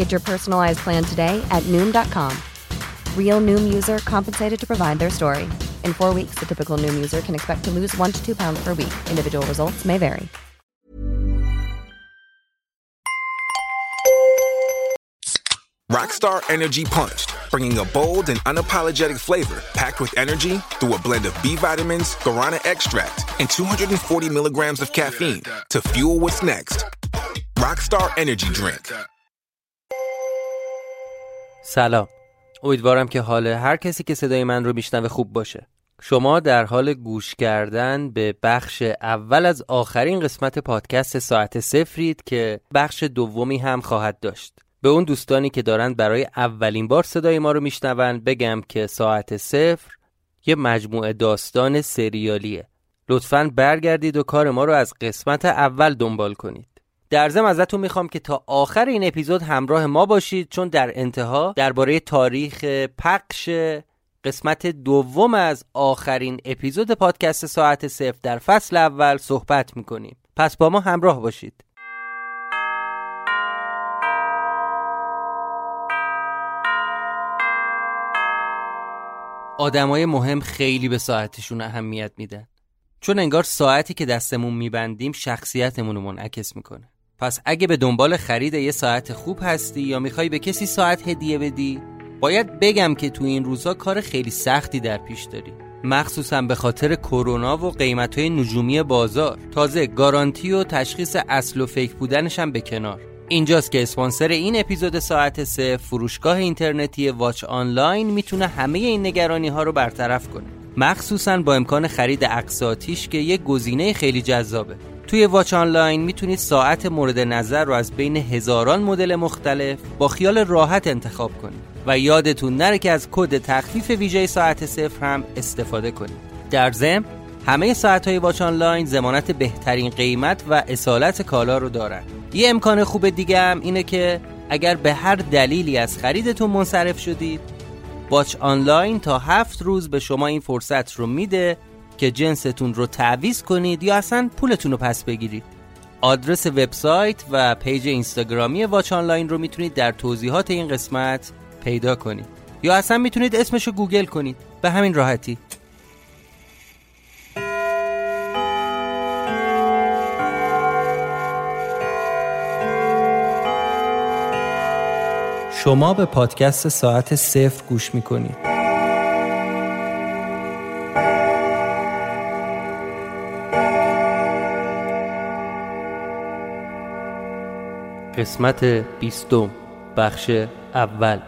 Get your personalized plan today at Noom.com. Real Noom user compensated to provide their story. In four weeks, the typical Noom user can expect to lose one to two pounds per week. Individual results may vary. Rockstar Energy Punched, bringing a bold and unapologetic flavor packed with energy through a blend of B vitamins, guarana extract, and 240 milligrams of caffeine to fuel what's next. Rockstar Energy Drink. سلام. امیدوارم که حال هر کسی که صدای من رو میشنوه خوب باشه. شما در حال گوش کردن به بخش اول از آخرین قسمت پادکست ساعت سفرید که بخش دومی هم خواهد داشت. به اون دوستانی که دارند برای اولین بار صدای ما رو میشنون بگم که ساعت صفر یه مجموعه داستان سریالیه. لطفا برگردید و کار ما رو از قسمت اول دنبال کنید. در ضمن ازتون می‌خوام که تا آخر این اپیزود همراه ما باشید چون در انتها درباره تاریخ پخش قسمت دوم از آخرین اپیزود پادکست ساعت صفر در فصل اول صحبت می‌کنیم. پس با ما همراه باشید. آدمای مهم خیلی به ساعتشون اهمیت میدن. چون انگار ساعتی که دستمون میبندیم شخصیتمون رو منعکس می‌کنه. پس اگه به دنبال خرید یه ساعت خوب هستی یا می‌خوای به کسی ساعت هدیه بدی باید بگم که تو این روزها کار خیلی سختی در پیش داری. مخصوصا به خاطر کرونا و قیمت های نجومی بازار. تازه گارانتی و تشخیص اصل و فیک بودنش هم به کنار. اینجاست که اسپانسر این اپیزود ساعت سه فروشگاه اینترنتی واچ آنلاین می‌تونه همه این نگرانی ها رو برطرف کنه. مخصوصا با امکان خرید اقساطیش که یک گزینه خیلی جذابه. توی واچ آنلاین می‌تونید ساعت مورد نظر رو از بین هزاران مدل مختلف با خیال راحت انتخاب کنید و یادتون نره که از کد تخفیف ویژه ساعت صفر هم استفاده کنید. در ضمن همه ساعت های واچ آنلاین زمانت بهترین قیمت و اصالت کالا رو دارن. یه امکان خوب دیگه هم اینه که اگر به هر دلیلی از خریدتون منصرف شدید واچ آنلاین تا هفت روز به شما این فرصت رو میده که جنستون رو تعویض کنید یا اصلا پولتون رو پس بگیرید. آدرس وبسایت و پیج اینستاگرامی واچ آنلاین رو می‌تونید در توضیحات این قسمت پیدا کنید. یا اصلا می‌تونید اسمش رو گوگل کنید. به همین راحتی. شما به پادکست ساعت صفر گوش می‌کنید. قسمت بیستم بخش اول.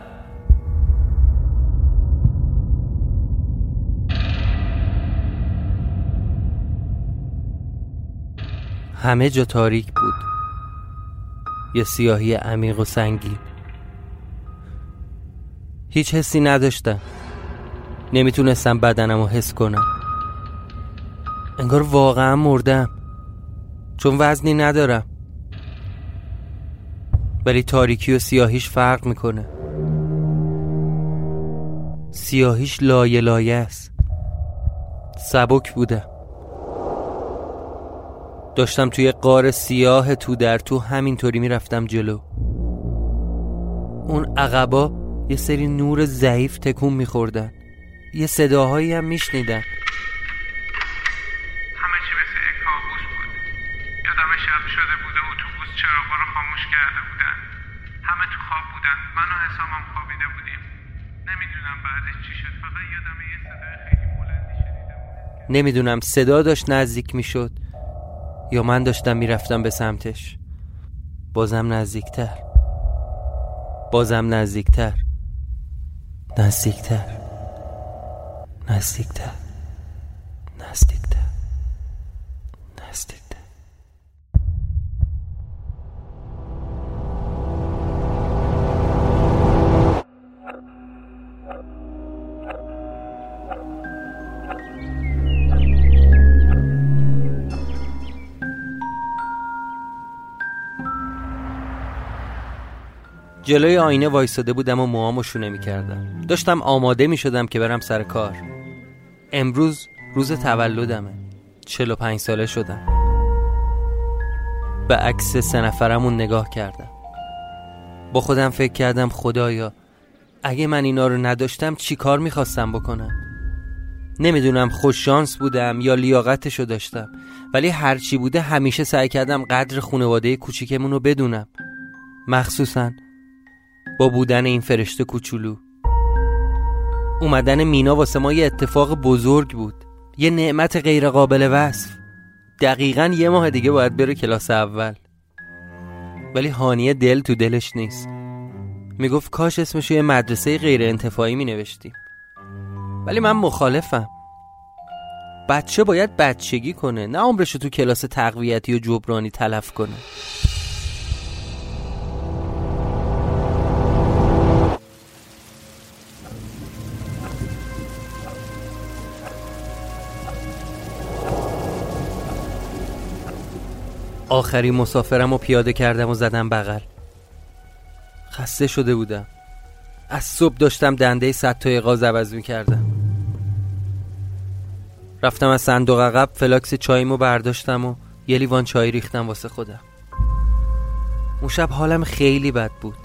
همه جا تاریک بود. یه سیاهی عمیق و سنگین. هیچ حسی نداشتم. نمی‌تونستم بدنم رو حس کنم. انگار واقعا مردم. چون وزنی ندارم. ولی تاریکی و سیاهیش فرق می‌کنه. سیاهیش لایه لایه است. سبک بودم داشتم توی قار سیاه تو در تو همینطوری می‌رفتم جلو. اون عقبا یه سری نور ضعیف تکون میخوردن. یه صداهایی هم میشنیدن. تو خواب بودن. من و حسامم خوابیده بودیم. نمی‌دونم بعدش چی شد. فقط یادم یه صدای خیلی بلندی شنیدم نمی‌دونم صدا داشت نزدیک می‌شد یا من داشتم می‌رفتم به سمتش. بازم نزدیکتر. بازم نزدیکتر. نزدیکتر. نزدیکتر. جلوی آینه وایستاده بودم و موامو شونه می‌کردم. داشتم آماده می‌شدم که برم سر کار. امروز روز تولدمه. 45 ساله شدم. به عکس سه نفرمون نگاه کردم. با خودم فکر کردم خدایا اگه من اینا رو نداشتم چی کار می‌خواستم بکنم؟ نمی‌دونم خوش شانس بودم یا لیاقتشو داشتم ولی هرچی بوده همیشه سعی کردم قدر خانواده کوچیکمون رو بدونم. مخصوصا با بودن این فرشته کوچولو. اومدن مینا واسه ما یه اتفاق بزرگ بود. یه نعمت غیر قابل وصف. دقیقا یه ماه دیگه باید بره کلاس اول. ولی هانیه دل تو دلش نیست. می‌گفت کاش اسمش یه مدرسه غیر انتفاعی می نوشتیم ولی من مخالفم. بچه باید بچگی کنه نه عمرشو تو کلاس تقویتی و جبرانی تلف کنه. آخرین مسافرم و پیاده کردم و زدم بغل. خسته شده بودم. از صبح داشتم دنده صد تا یه غاز عوض می کردم رفتم از صندوق عقب فلاکس چاییمو برداشتم و یه لیوان چای ریختم واسه خودم. اون شب حالم خیلی بد بود.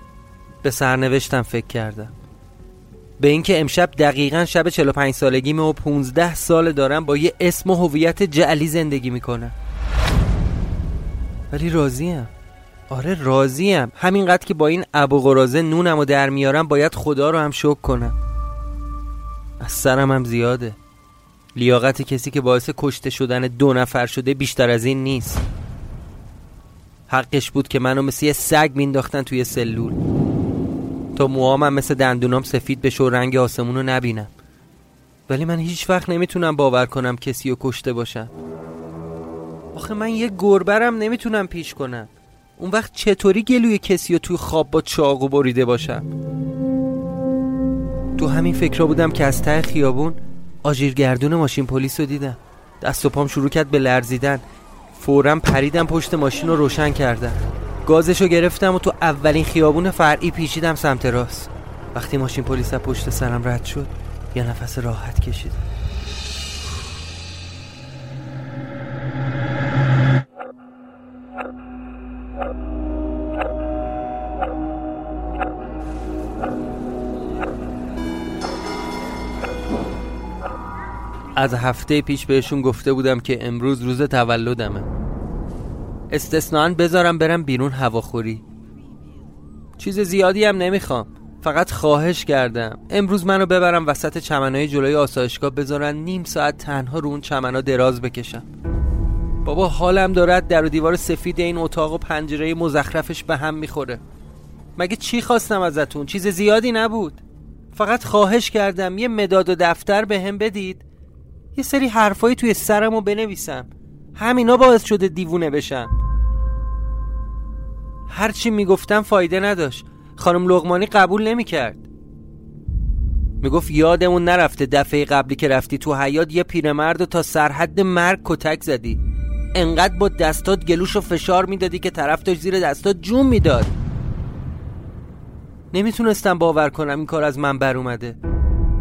به سرنوشتم فکر کردم. به اینکه امشب دقیقا شب 45 سالگیمه و 15 سال دارم با یه اسم و هویت جعلی زندگی می‌کنم. ولی راضیم. آره راضیم. همینقدر که با این ابو قرازه نونم و در میارم باید خدا رو هم شکر کنم. از سرم هم زیاده. لیاقت کسی که باعث کشته شدن دو نفر شده بیشتر از این نیست. حقش بود که منو مثل یه سگ مینداختن توی سلول. تا موهامم مثل دندونام سفید بشه و رنگ آسمون رو نبینم. ولی من هیچ وقت نمی‌تونم باور کنم کسی رو کشته باشم آخه من یه گربرم نمی‌تونم پیش کنم. اون وقت چطوری گلوی کسی رو توی خواب با چاقو بریده باشم؟ تو همین فکرها بودم که از ته خیابون آژیرگردون ماشین پلیس رو دیدم. دست و پام شروع کرد به لرزیدن. فورا پریدم پشت ماشین رو روشن کردم. گازشو گرفتم و تو اولین خیابون فرعی پیچیدم سمت راست. وقتی ماشین پلیس از پشت سرم رد شد یه نفس راحت کشیدم. از هفته پیش بهشون گفته بودم که امروز روز تولدمه. استثنان بذارم برم بیرون هواخوری. چیز زیادی هم نمی‌خوام. فقط خواهش کردم. امروز منو ببرم وسط چمنهای جلوی آسایشگاه بذارن نیم ساعت تنها رو اون چمنا دراز بکشم. بابا حالم دارد در و دیوار سفید این اتاق و پنجره مزخرفش به هم می‌خوره. مگه چی خواستم ازتون؟ چیز زیادی نبود. فقط خواهش کردم یه مداد و دفتر به هم بدید. یه سری حرفایی توی سرمو بنویسم. همینا باعث شده دیوونه بشم. هرچی می‌گفتم فایده نداشت. خانم لغمانی قبول نمی‌کرد. می‌گفت یادمون نرفته دفعه قبلی که رفتی تو حیات یه پیرمرد تا سرحد مرگ کتک زدی. انقدر با دستات گلوش و فشار می‌دادی که طرف داشت زیر دستات جون می‌داد. نمی‌تونستم باور کنم این کار از من بر اومده.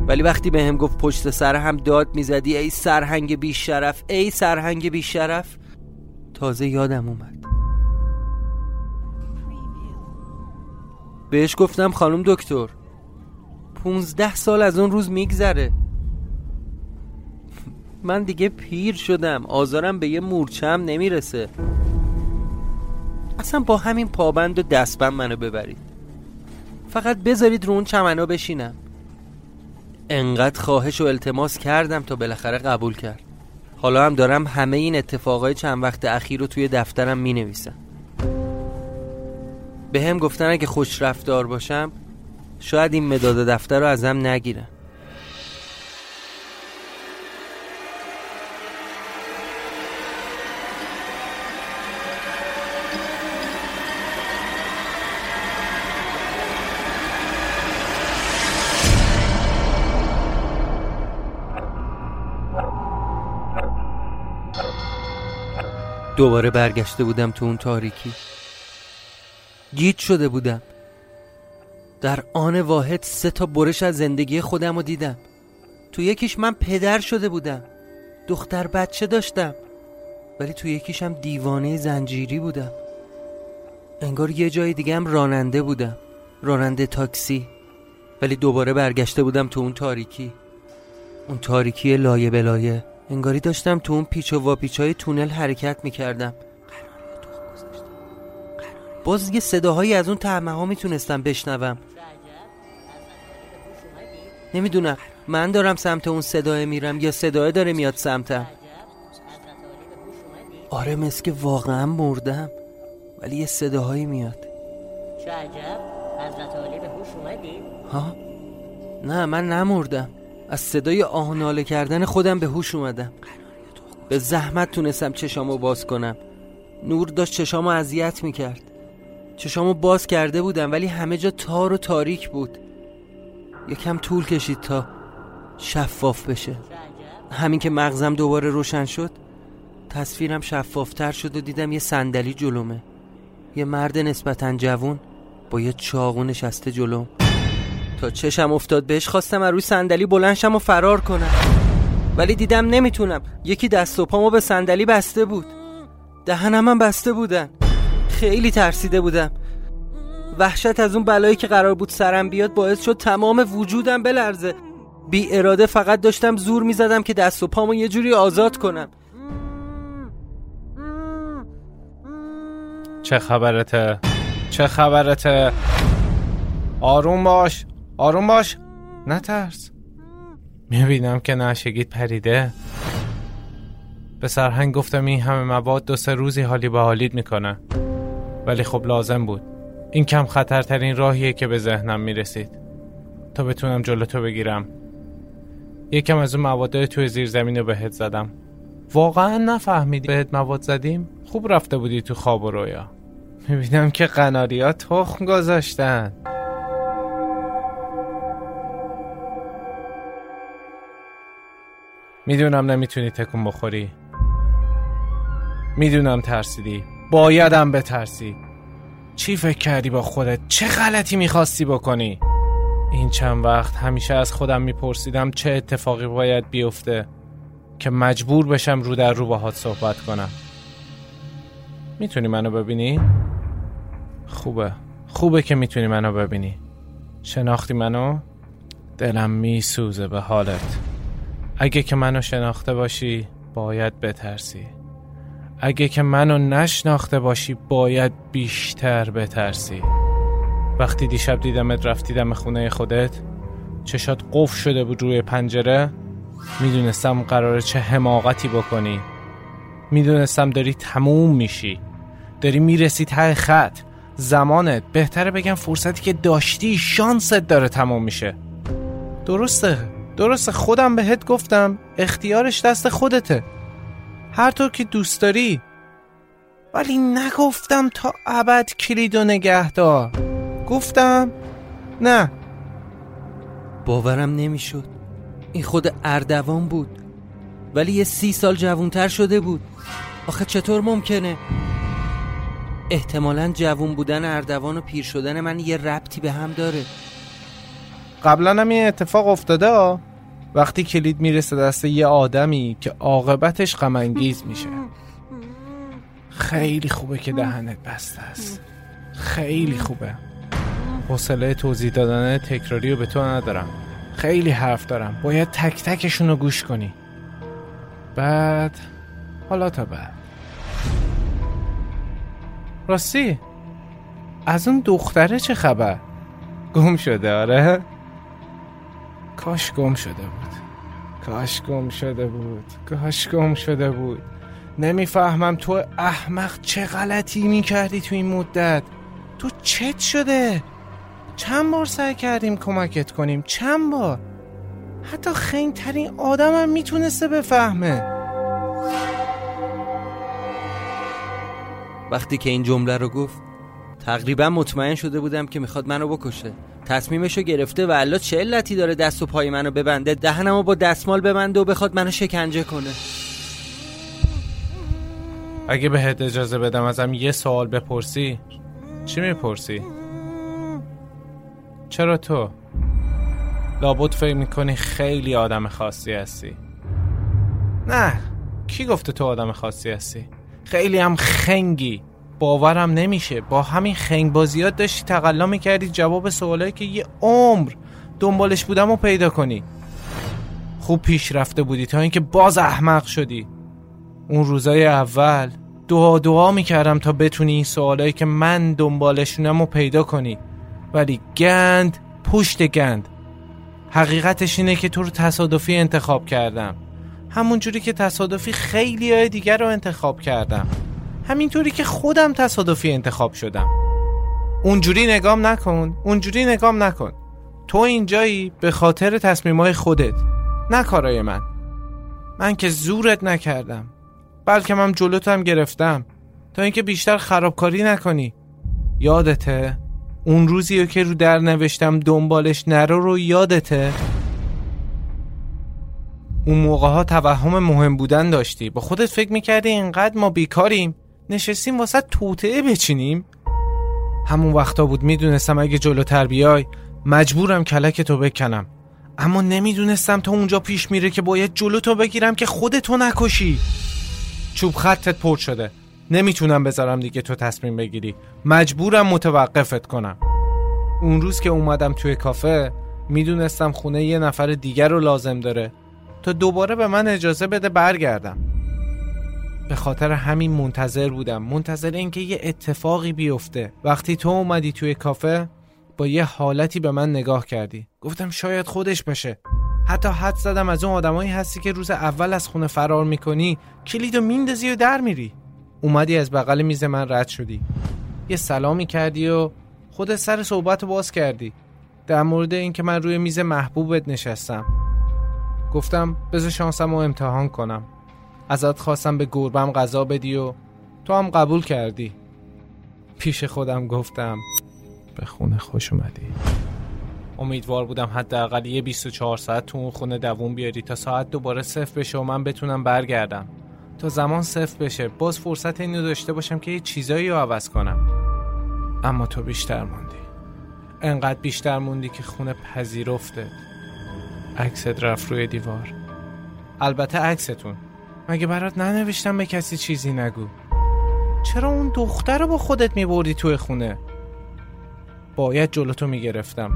ولی وقتی به هم گفت پشت سر هم داد می‌زدی ای سرهنگ بی شرف ای سرهنگ بی شرف تازه یادم اومد. بهش گفتم خانم دکتر پونزده سال از اون روز میگذره. من دیگه پیر شدم آزارم به یه مورچم نمی‌رسه. اصلا با همین پابند و دستبند منو ببرید. فقط بذارید رو اون چمنا بشینم. انقدر خواهش و التماس کردم تا بالاخره قبول کرد. حالا هم دارم همه این اتفاقای چند وقت اخیر رو توی دفترم می نویسم به هم گفتن اگه خوش رفتار باشم شاید این مداد دفتر رو ازم نگیرن. دوباره برگشته بودم تو اون تاریکی. گیت شده بودم. در آن واحد سه تا برش از زندگی خودم رو دیدم. تو یکیش من پدر شده بودم. دختر بچه داشتم. ولی تو یکیشم دیوانه زنجیری بودم. انگار یه جای دیگه هم راننده بودم. راننده تاکسی. ولی دوباره برگشته بودم تو اون تاریکی. اون تاریکی لایه به لایه. انگاری داشتم تو اون پیچ و واپیچ های تونل حرکت می‌کردم. باز یه صداهایی از اون تعمه ها می‌تونستم بشنوم. نمی‌دونم من دارم سمت اون صداه میرم یا صداه داره میاد سمتم. آره مثل که واقعا مردم ولی یه صداهایی میاد. چه عجب حضرت عالی به هوش اومدید ها؟ نه من نمردم. از صدای آهناله کردن خودم به هوش اومدم. به زحمت تونستم چشامو باز کنم. نور داشت چشامو اذیت می‌کرد. چشامو باز کرده بودم ولی همه جا تار و تاریک بود. یکم طول کشید تا شفاف بشه. همین که مغزم دوباره روشن شد تصویرم شفافتر شد و دیدم یه صندلی جلومه. یه مرد نسبتا جوون با یه چاقو نشسته جلوم. تا چشم افتاد بهش خواستم از روی صندلی بلنشم و فرار کنم. ولی دیدم نمی‌تونم. یکی دست و پامو به صندلی بسته بود. دهنم هم بسته بودن. خیلی ترسیده بودم. وحشت از اون بلایی که قرار بود سرم بیاد باعث شد تمام وجودم بلرزه. بی اراده فقط داشتم زور می‌زدم که دست و پامو یه جوری آزاد کنم. چه خبرته؟ چه خبرته؟ آروم باش. آروم باش. نترس. می‌بینم که نشگید پریده. به سرهنگ گفتم این همه مواد دو سه روزی حالی به حالیت می‌کنه. ولی خب لازم بود. این کم خطرترین راهیه که به ذهنم می‌رسید. تا بتونم جلوتو بگیرم. یکم از اون مواد توی زیر زمین رو بهت زدم. واقعا نفهمیدی بهت مواد زدیم؟ خوب رفته بودی تو خواب و رویا. می‌بینم که قناریا تخم گذاشتن. می‌دونم نمی‌تونی تکون بخوری. می‌دونم ترسیدی. بایدم بترسی. چی فکر کردی با خودت؟ چه غلطی می‌خواستی بکنی؟ این چند وقت همیشه از خودم میپرسیدم چه اتفاقی باید بیفته که مجبور بشم رو در رو باهات صحبت کنم. می‌تونی منو ببینی؟ خوبه. خوبه که می‌تونی منو ببینی. شناختی منو؟ دلم میسوزه به حالت. اگه که منو شناخته باشی باید بترسی. اگه که منو نشناخته باشی باید بیشتر بترسی. وقتی دیشب دیدمت رفتی دم خونه خودت چشات قفل شده بود روی پنجره می‌دونستم قراره چه حماقتی بکنی. می‌دونستم داری تموم میشی. داری می‌رسی ته خط. زمانت. بهتره بگم فرصتی که داشتی شانست داره تموم میشه. درسته. درسته خودم بهت گفتم اختیارش دست خودته. هر طور که دوست داری. ولی نگفتم تا ابد کلید و نگه دار گفتم نه. باورم نمی‌شد. این خود اردوان بود. ولی یه سی سال جوونتر شده بود. آخه چطور ممکنه؟ احتمالا جوون بودن اردوان و پیر شدن من یه ربطی به هم داره. قبلا هم این اتفاق افتاده. وقتی کلید می‌رسه دست یه آدمی که عاقبتش غمانگیز میشه. خیلی خوبه که دهنت بسته است. خیلی خوبه. حوصله توضیح دادن تکراری رو به تو ندارم. خیلی حرف دارم. باید تک تکشون رو گوش کنی. بعد حالا تا بعد. راستی از اون دختره چه خبر؟ گم شده آره؟ کاش گم شده بود. کاش گم شده بود. کاش گم شده بود. نمی‌فهمم تو احمق چه غلطی می‌کردی تو این مدت. تو چت شده. چند بار سعی کردیم کمکت کنیم؟ چند بار؟ حتی خنگترین آدمم می‌تونسته بفهمه. وقتی که این جمله رو گفت تقریبا مطمئن شده بودم که می‌خواد منو بکشه. تصمیمشو گرفته و الا چه علتی داره دست و پای منو ببنده دهنمو با دستمال ببنده و بخواد منو شکنجه کنه اگه بهت اجازه بدم ازم یه سوال بپرسی چی می‌پرسی؟ چرا تو؟ لابد فکر می‌کنی خیلی آدم خاصی هستی نه کی گفته تو آدم خاصی هستی؟ خیلی هم خنگی باورم نمیشه. با همین خنگ بازیات داشتی تقلا می‌کردی جواب سوالایی که یه عمر دنبالش بودم و پیدا کنی. خوب پیش رفته بودی تا اینکه باز احمق شدی. اون روزای اول دعا دعا می‌کردم تا بتونی این سوالایی که من دنبالشونم رو پیدا کنی. ولی گند پشت گند. حقیقتش اینه که تو رو تصادفی انتخاب کردم. همونجوری که تصادفی خیلی های دیگر رو انتخاب کردم. همینطوری که خودم تصادفی انتخاب شدم. اونجوری نگام نکن اونجوری نگام نکن. تو اینجایی به خاطر تصمیمای خودت نه کارای من. من که زورت نکردم بلکه من جلوتم گرفتم. تا اینکه بیشتر خرابکاری نکنی. یادته؟ اون روزی که رو در نوشتم دنبالش نرو رو یادته؟ اون موقع ها توهم مهم بودن داشتی. با خودت فکر می‌کردی اینقدر ما بیکاریم. نشستیم واسه توطعه بچینیم. همون وقتا بود می‌دونستم اگه جلوتر بیای مجبورم کلک تو بکنم. اما نمی‌دونستم تا اونجا پیش میره که باید جلو تو بگیرم که خودتو نکشی. چوب خطت پر شده. نمی‌تونم بذارم دیگه تو تصمیم بگیری. مجبورم متوقفت کنم. اون روز که اومدم توی کافه می‌دونستم خونه یه نفر دیگر رو لازم داره. تا دوباره به من اجازه بده برگردم. به خاطر همین منتظر بودم. منتظر اینکه یه اتفاقی بیفته. وقتی تو اومدی توی کافه با یه حالتی به من نگاه کردی. گفتم شاید خودش باشه حتی حد زدم از اون آدمایی هستی که روز اول از خونه فرار می‌کنی کلیدو میندازی و در میری. اومدی از بغل میز من رد شدی. یه سلامی کردی و خود سر صحبت باز کردی. در مورد اینکه من روی میز محبوبت نشستم. گفتم بذار شانسم رو امتحان کنم. ازت خواستم به گربم غذا بدی و تو هم قبول کردی. پیش خودم گفتم. به خونه خوش اومدی. امیدوار بودم حداقل یه 24 ساعت تو اون خونه دووم بیاری تا ساعت دوباره صفر بشه و من بتونم برگردم. تا زمان صفر بشه باز فرصت اینو داشته باشم که یه چیزایی رو عوض کنم. اما تو بیشتر موندی. انقدر بیشتر موندی که خونه پذیرفتت عکست رفت روی دیوار. البته عکستون. مگه برات ننوشتم به کسی چیزی نگو؟ چرا اون دختر رو با خودت میبردی توی خونه؟ باید جلوتو می‌گرفتم.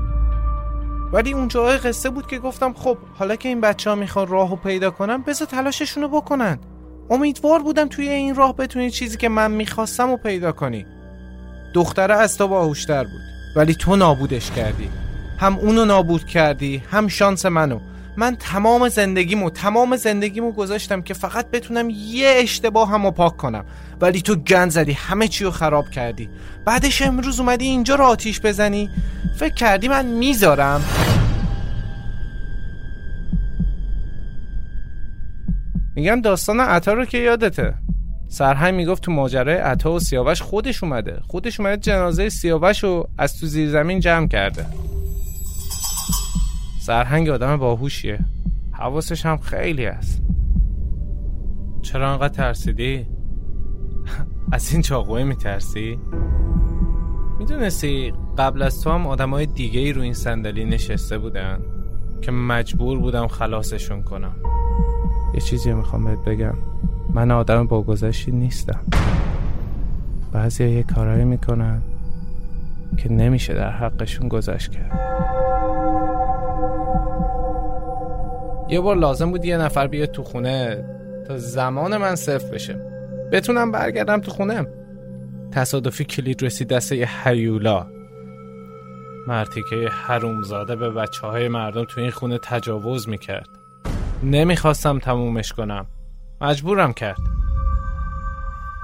ولی اون جای قصه بود که گفتم خب حالا که این بچه ها می‌خوان راهو پیدا کنم بذار تلاششونو بکنن. امیدوار بودم توی این راه بتونی چیزی که من می‌خواستم و پیدا کنی. دختره از تو باهوشتر بود ولی تو نابودش کردی. هم اونو نابود کردی هم شانس منو. من تمام زندگیمو تمام زندگیمو گذاشتم که فقط بتونم یه اشتباه همو پاک کنم. ولی تو گند زدی همه چی رو خراب کردی. بعدش امروز اومدی اینجا رو آتیش بزنی. فکر کردی من می‌ذارم؟ میگم داستان عطا رو که یادته. سرهنگ می‌گفت تو ماجرای عطا و سیاوش خودش اومده. خودش اومده جنازه سیاوش رو از تو زیر زمین جمع کرده. سرهنگ آدم باهوشیه. حواسش هم خیلی هست. چرا انقدر ترسیدی؟ از این چاقوه میترسی؟ می‌دونستی قبل از تو هم آدم های دیگه ای رو این صندلی نشسته بودن که مجبور بودم خلاصشون کنم. یه چیزی می‌خوام بهت بگم. من آدم با گذشتی نیستم. بعضی یه کارایی می‌کنن که نمیشه در حقشون گذشت کرد. یه بار لازم بود یه نفر بیاد تو خونه تا زمان من صفر بشه. بتونم برگردم تو خونم تصادفی کلید رسید دست یه حیولا مرتی که حرومزاده به بچه های مردم تو این خونه تجاوز می‌کرد. نمی‌خواستم تمومش کنم. مجبورم کرد.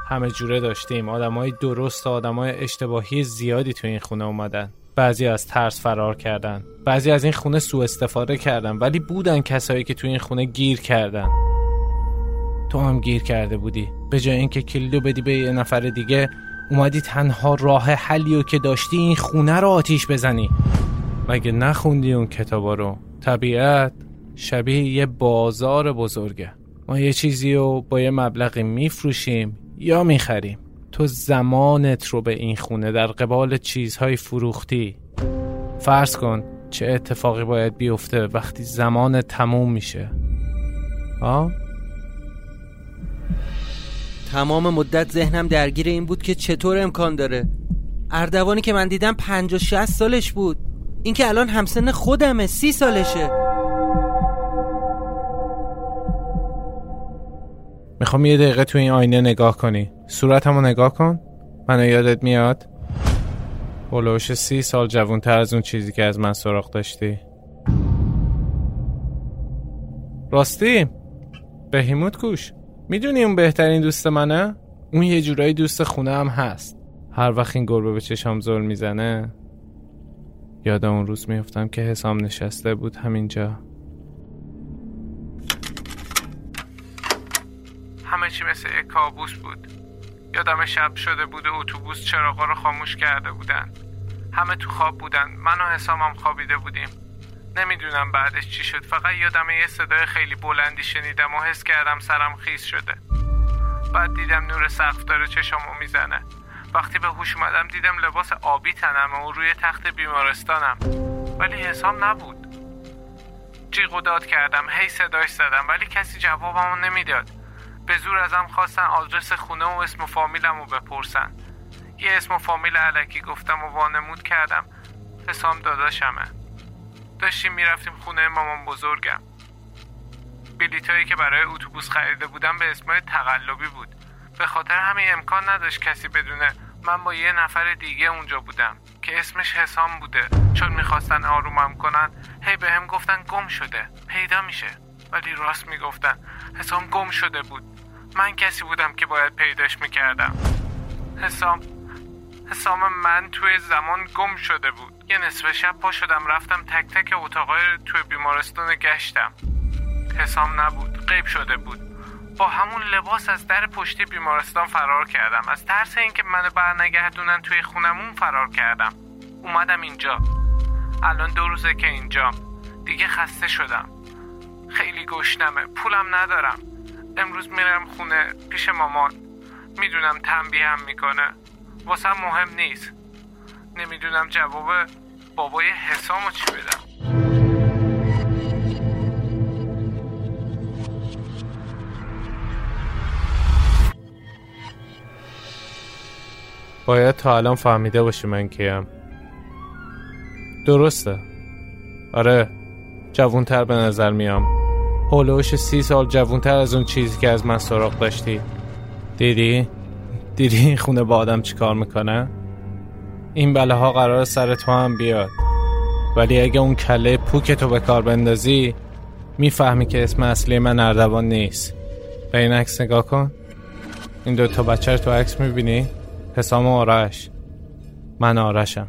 همه جوره داشتیم. آدمای درست و آدمای اشتباهی زیادی تو این خونه اومدن. بعضی از ترس فرار کردن. بعضی از این خونه سوء استفاده کردن ولی بودن کسایی که تو این خونه گیر کردن. تو هم گیر کرده بودی. به جای اینکه کلیدو بدی به یه نفر دیگه اومدی تنها راه حلیو که داشتی این خونه رو آتیش بزنی. مگه نخوندی اون کتابا رو؟ طبیعت شبیه یه بازار بزرگه. ما یه چیزی رو با یه مبلغی میفروشیم یا می‌خریم. تو زمانت رو به این خونه در قبال چیزهای فروختی. فرض کن چه اتفاقی باید بیفته وقتی زمان تموم میشه. آه؟ تمام مدت ذهنم درگیر این بود که چطور امکان داره. اردوانی که من دیدم پنج و شست سالش بود. این که الان همسن خودمه سی سالشه. می‌خوام یه دقیقه تو این آینه نگاه کنی. صورتمو نگاه کن. منو یادت میاد؟ بلوش سی سال جوانتر از اون چیزی که از من سراغ داشتی. راستی بهیموت کوش. می‌دونی اون بهترین دوست منه؟ اون یه جورایی دوست خونه هم هست. هر وقت این گربه به چشام زل می‌زنه یاد اون روز میفتم که حسام نشسته بود همینجا. همه چی مثل یک کابوس بود. یادم شب شده بود و اتوبوس چراغا رو خاموش کرده بودن. همه تو خواب بودن. من و حسامم خوابیده بودیم. نمی‌دونم بعدش چی شد. فقط یادم یه صدای خیلی بلندی شنیدم و حس کردم سرم خیس شده. بعد دیدم نور سقف داره چشامو می‌زنه. وقتی به هوش اومدم دیدم لباس آبی تنمه و روی تخت بیمارستانم. ولی حسام نبود. جیغ و داد کردم. هی صداش زدم. ولی کسی جوابمو نمی‌داد. به زور ازم خواستن آدرس خونه و اسم و فامیلم رو بپرسن. یه اسم و فامیل علکی گفتم و وانمود کردم. حسام داداشمه. داشتیم می‌رفتیم خونه مامان بزرگم. بلیت هایی که برای اتوبوس خریده بودم به اسمای تقلبی بود. به خاطر همین امکان نداشت کسی بدونه من با یه نفر دیگه اونجا بودم که اسمش حسام بوده. چون می‌خواستن آرومم کنن هی به هم گفتن گم شده پیدا میشه. ولی راست می‌گفتن حسام گم شده بود. من کسی بودم که باید پیداش می‌کردم. حسام حسام من توی زمان گم شده بود. یه نصف شب پا شدم رفتم تک تک اتاقای توی بیمارستان گشتم. حسام نبود غیب شده بود. با همون لباس از در پشتی بیمارستان فرار کردم. از ترس اینکه منو برنگردونن توی خونمون فرار کردم. اومدم اینجا. الان دو روزه که اینجا دیگه خسته شدم. خیلی گشنمه. پولم ندارم. امروز میرم خونه پیش مامان. می‌دونم تنبیه هم می‌کنه. واسه مهم نیست. نمی‌دونم جواب بابای حسامو چی بدم. باید تا الان فهمیده باشی من کیم. درسته. آره جوونتر به نظر میام. هولوش سی سال جوونتر از اون چیزی که از من سراغ داشتی دیدی؟ دیدی این خونه با آدم چیکار می‌کنه؟ این بله ها قرار سر تو هم بیاد ولی اگه اون کله پوک تو به کار بندازی می‌فهمی که اسم اصلی من اردوان نیست به این عکس نگاه کن این دو تا بچه تو عکس می‌بینی؟ حسام و آرش من آرشم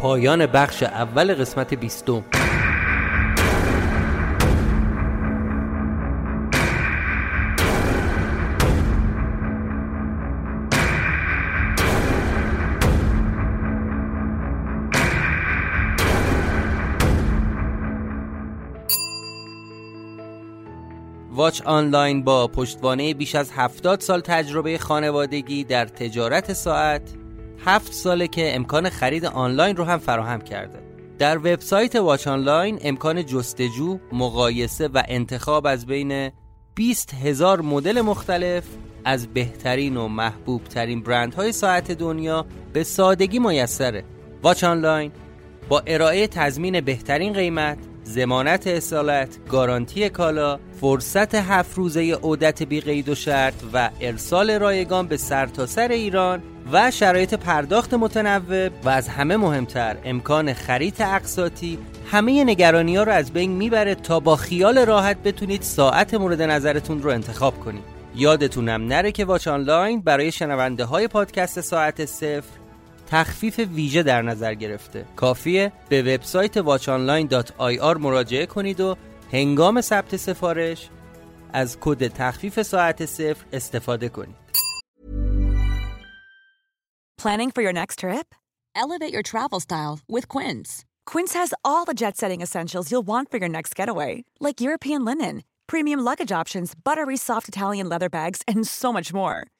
پایان بخش اول قسمت بیستم. واچ آنلاین با پشتوانه بیش از 70 سال تجربه خانوادگی در تجارت ساعت هفت ساله که امکان خرید آنلاین رو هم فراهم کرده. در وبسایت واچ آنلاین امکان جستجو، مقایسه و انتخاب از بین 20 هزار مدل مختلف از بهترین و محبوب ترین برندهای ساعت دنیا به سادگی میسره. واچ آنلاین با ارائه تضمین بهترین قیمت زمانت اصالت، گارانتی کالا، فرصت هفت روزه عودت بی قید و شرط و ارسال رایگان به سرتاسر سر ایران و شرایط پرداخت متنوع و از همه مهمتر امکان خرید اقساطی همه نگرانی ها رو از بین می‌بره تا با خیال راحت بتونید ساعت مورد نظرتون رو انتخاب کنید. یادتونم نره که واچ آنلاین برای شنونده های پادکست ساعت صفر تخفیف ویژه در نظر گرفته کافیه به وبسایت watchonline.ir مراجعه کنید و هنگام ثبت سفارش از کد تخفیف ساعت صفر استفاده کنید Planning for your next trip? Elevate your travel style with Quince. Quince has all the jet-setting essentials you'll want for your next getaway, like European linen, premium luggage options, buttery soft Italian leather bags, and so much more.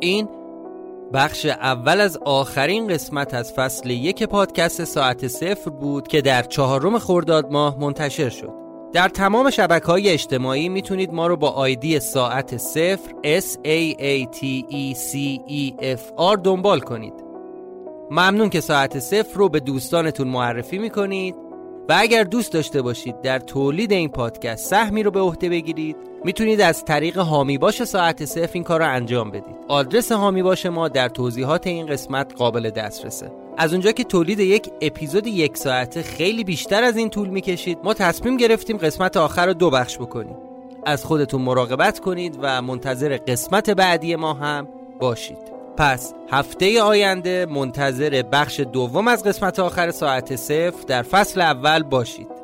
این بخش اول از آخرین قسمت از فصل یک پادکست ساعت صفر بود که در چهارم خرداد ماه منتشر شد. در تمام شبکه های اجتماعی می‌تونید ما رو با آیدی ساعت صفر S A A T E C E F R دنبال کنید. ممنون که ساعت صفر رو به دوستانتون معرفی می‌کنید. و اگر دوست داشته باشید در تولید این پادکست سهمی رو به عهده بگیرید می‌تونید از طریق هامی باش ساعت صفر این کار رو انجام بدید. آدرس هامی باش ما در توضیحات این قسمت قابل دسترسه. از اونجا که تولید یک اپیزود یک ساعته خیلی بیشتر از این طول می‌کشید ما تصمیم گرفتیم قسمت آخر رو دو بخش بکنیم. از خودتون مراقبت کنید و منتظر قسمت بعدی ما هم باشید. پس هفته آینده منتظر بخش دوم از قسمت آخر ساعت صفر در فصل اول باشید.